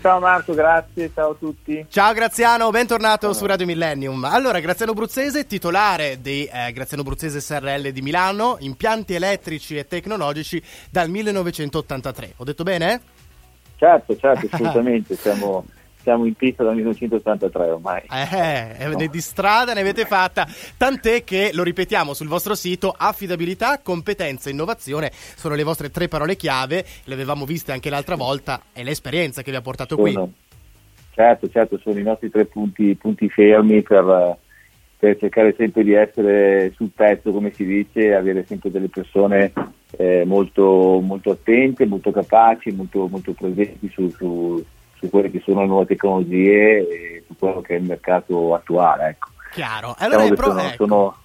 Ciao Marco, grazie, ciao a tutti. Ciao Graziano, bentornato ciao. su Radio Millennium. Allora, Graziano Bruzzese, titolare di eh, Graziano Bruzzese SRL di Milano, impianti elettrici e tecnologici dal 1983. Ho detto bene? Certo, certo, assolutamente. Siamo siamo in pista dal 1983 ormai. Eh, eh, no. di strada ne avete fatta, tant'è che, lo ripetiamo sul vostro sito, affidabilità, competenza e innovazione sono le vostre tre parole chiave, le avevamo viste anche l'altra volta, è l'esperienza che vi ha portato sono, qui. Certo, certo, sono i nostri tre punti, punti fermi per, per, cercare sempre di essere sul pezzo, come si dice, avere sempre delle persone eh, molto, molto, attente, molto capaci, molto, molto presenti su, su su quelle che sono le nuove tecnologie e su quello che è il mercato attuale. Ecco. Chiaro. Allora, diciamo pro- sono, ecco. sono,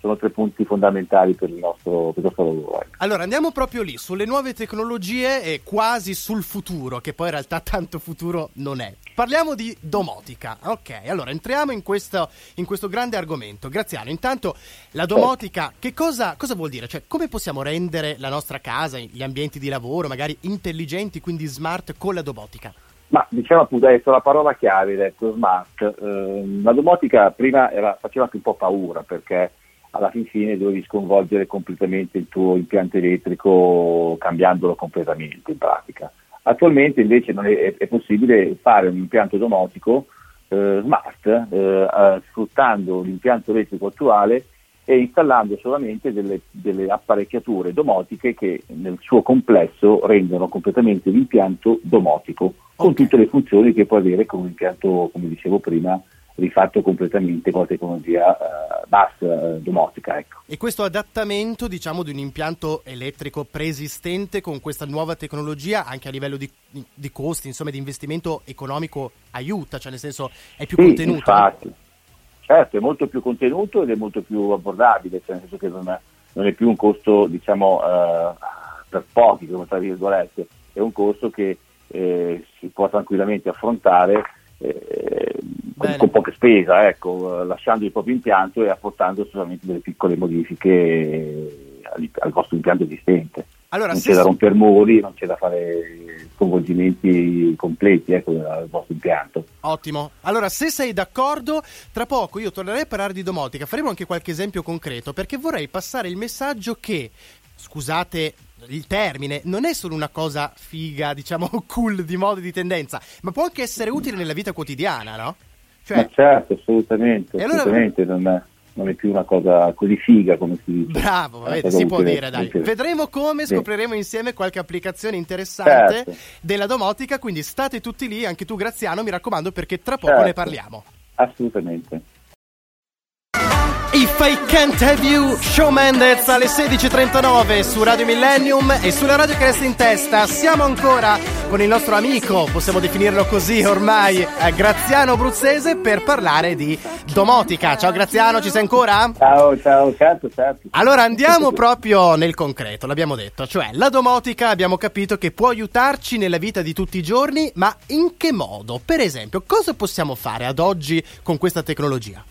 sono, tre punti fondamentali per il nostro, per il nostro lavoro. Ecco. Allora andiamo proprio lì, sulle nuove tecnologie e quasi sul futuro, che poi in realtà tanto futuro non è. Parliamo di domotica. Ok, allora entriamo in questo, in questo grande argomento. Graziano, intanto la domotica, che cosa, cosa, vuol dire? Cioè, come possiamo rendere la nostra casa, gli ambienti di lavoro, magari intelligenti, quindi smart, con la domotica? Ma diciamo appunto, hai detto la parola chiave, hai detto smart. Eh, la domotica prima era, faceva anche un po' paura perché alla fin fine dovevi sconvolgere completamente il tuo impianto elettrico cambiandolo completamente in pratica. Attualmente invece è, è, possibile fare un impianto domotico eh, smart eh, sfruttando l'impianto elettrico attuale e installando solamente delle, delle, apparecchiature domotiche che nel suo complesso rendono completamente l'impianto domotico, con tutte le funzioni che può avere con un impianto, come dicevo prima, rifatto completamente con la tecnologia uh, bus uh, domotica. Ecco. E questo adattamento diciamo, di un impianto elettrico preesistente con questa nuova tecnologia anche a livello di, di costi, insomma di investimento economico aiuta, cioè nel senso è più sì, contenuto? Infatti. Certo, è molto più contenuto ed è molto più abbordabile, cioè nel senso che non è, non è più un costo diciamo, uh, per pochi, come tra virgolette, è un costo che eh, si può tranquillamente affrontare eh, con, con, poca spesa, ecco, lasciando il proprio impianto e apportando solamente delle piccole modifiche al, al vostro impianto esistente. Allora, non c'è da rompere muri, non c'è da fare coinvolgimenti completi ecco, al vostro impianto. Ottimo. Allora, se sei d'accordo, tra poco io tornerei a parlare di domotica. Faremo anche qualche esempio concreto perché vorrei passare il messaggio che, scusate il termine non è solo una cosa figa, diciamo cool di moda e di tendenza, ma può anche essere utile nella vita quotidiana, no? Cioè... Ma certo, assolutamente, assolutamente allora... non, è, non, è, più una cosa così figa come si dice. Bravo, vedete, si può dire, dai. Utile. Vedremo come, scopriremo insieme qualche applicazione interessante certo. della domotica, quindi state tutti lì, anche tu Graziano, mi raccomando, perché tra poco certo. ne parliamo. Assolutamente. If I Can't Have You, Show Mendez alle 16.39 su Radio Millennium e sulla radio che resta in testa. Siamo ancora con il nostro amico, possiamo definirlo così ormai, eh, Graziano Bruzzese per parlare di domotica. Ciao Graziano, ci sei ancora? Ciao, ciao, certo, certo. Allora andiamo proprio nel concreto, l'abbiamo detto, cioè la domotica abbiamo capito che può aiutarci nella vita di tutti i giorni, ma in che modo? Per esempio, cosa possiamo fare ad oggi con questa tecnologia?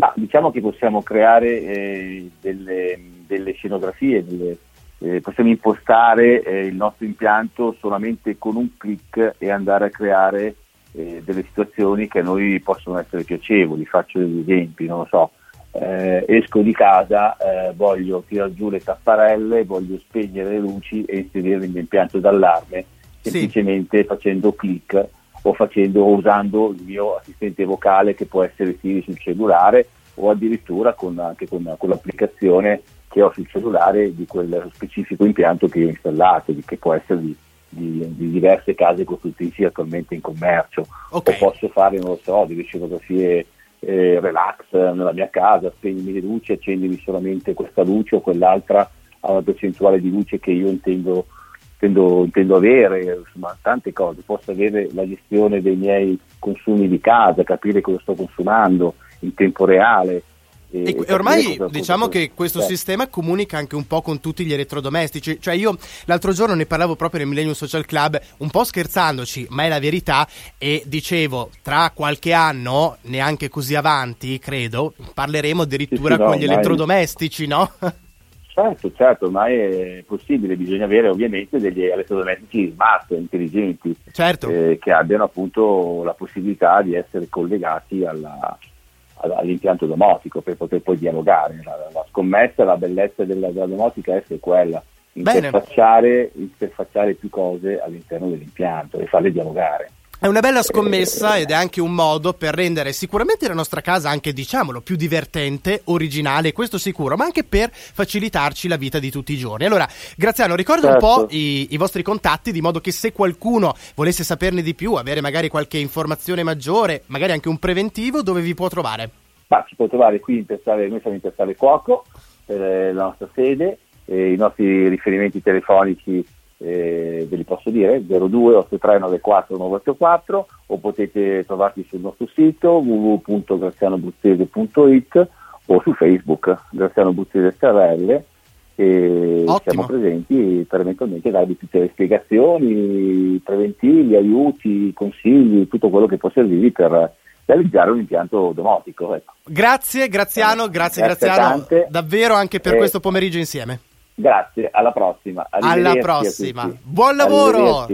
Ma diciamo che possiamo creare eh, delle, delle, scenografie, delle, eh, possiamo impostare eh, il nostro impianto solamente con un clic e andare a creare eh, delle situazioni che a noi possono essere piacevoli. Faccio degli esempi, non lo so, eh, esco di casa, eh, voglio tirare giù le tapparelle, voglio spegnere le luci e inserire il mio impianto d'allarme, semplicemente sì. facendo clic o facendo, usando il mio assistente vocale che può essere Siri sul cellulare o addirittura con, anche con, con, l'applicazione che ho sul cellulare di quel specifico impianto che ho installato, che può essere di, di, di diverse case costruttrici attualmente in commercio. Okay. O posso fare, non lo so, delle scenografie eh, relax nella mia casa, spegnimi le luci, accendimi solamente questa luce o quell'altra a una percentuale di luce che io intendo intendo, intendo avere, insomma, tante cose, posso avere la gestione dei miei consumi di casa, capire cosa sto consumando in tempo reale. E, e ormai diciamo che questo certo. sistema comunica anche un po' con tutti gli elettrodomestici, cioè io l'altro giorno ne parlavo proprio nel Millennium Social Club, un po' scherzandoci, ma è la verità, e dicevo tra qualche anno, neanche così avanti, credo, parleremo addirittura sì, sì, no, con gli elettrodomestici, no? Certo, certo, ormai è possibile, bisogna avere ovviamente degli elettrodomestici smart, intelligenti, certo. eh, che abbiano appunto la possibilità di essere collegati alla, all'impianto domotico per poter poi dialogare. La, la scommessa, la bellezza della, della domotica è quella, interfacciare, interfacciare più cose all'interno dell'impianto e farle dialogare. È una bella scommessa ed è anche un modo per rendere sicuramente la nostra casa anche, diciamolo, più divertente, originale, questo sicuro, ma anche per facilitarci la vita di tutti i giorni. Allora, Graziano, ricorda certo. un po' i, i, vostri contatti, di modo che se qualcuno volesse saperne di più, avere magari qualche informazione maggiore, magari anche un preventivo, dove vi può trovare? Ma ci può trovare qui in Piazzale, noi siamo in Piazzale Cuoco, eh, la nostra sede, eh, i nostri riferimenti telefonici eh, ve li posso dire, 028394 o potete trovarci sul nostro sito www.grazianobuzzese.it o su Facebook Graziano Buzzese SRL e Ottimo. siamo presenti per eventualmente darvi tutte le spiegazioni, preventivi, aiuti, consigli, tutto quello che può servirvi per realizzare un impianto domotico. Ecco. Grazie Graziano, grazie, grazie Graziano, davvero anche per eh, questo pomeriggio insieme. Grazie, alla prossima. Alla prossima. Buon lavoro.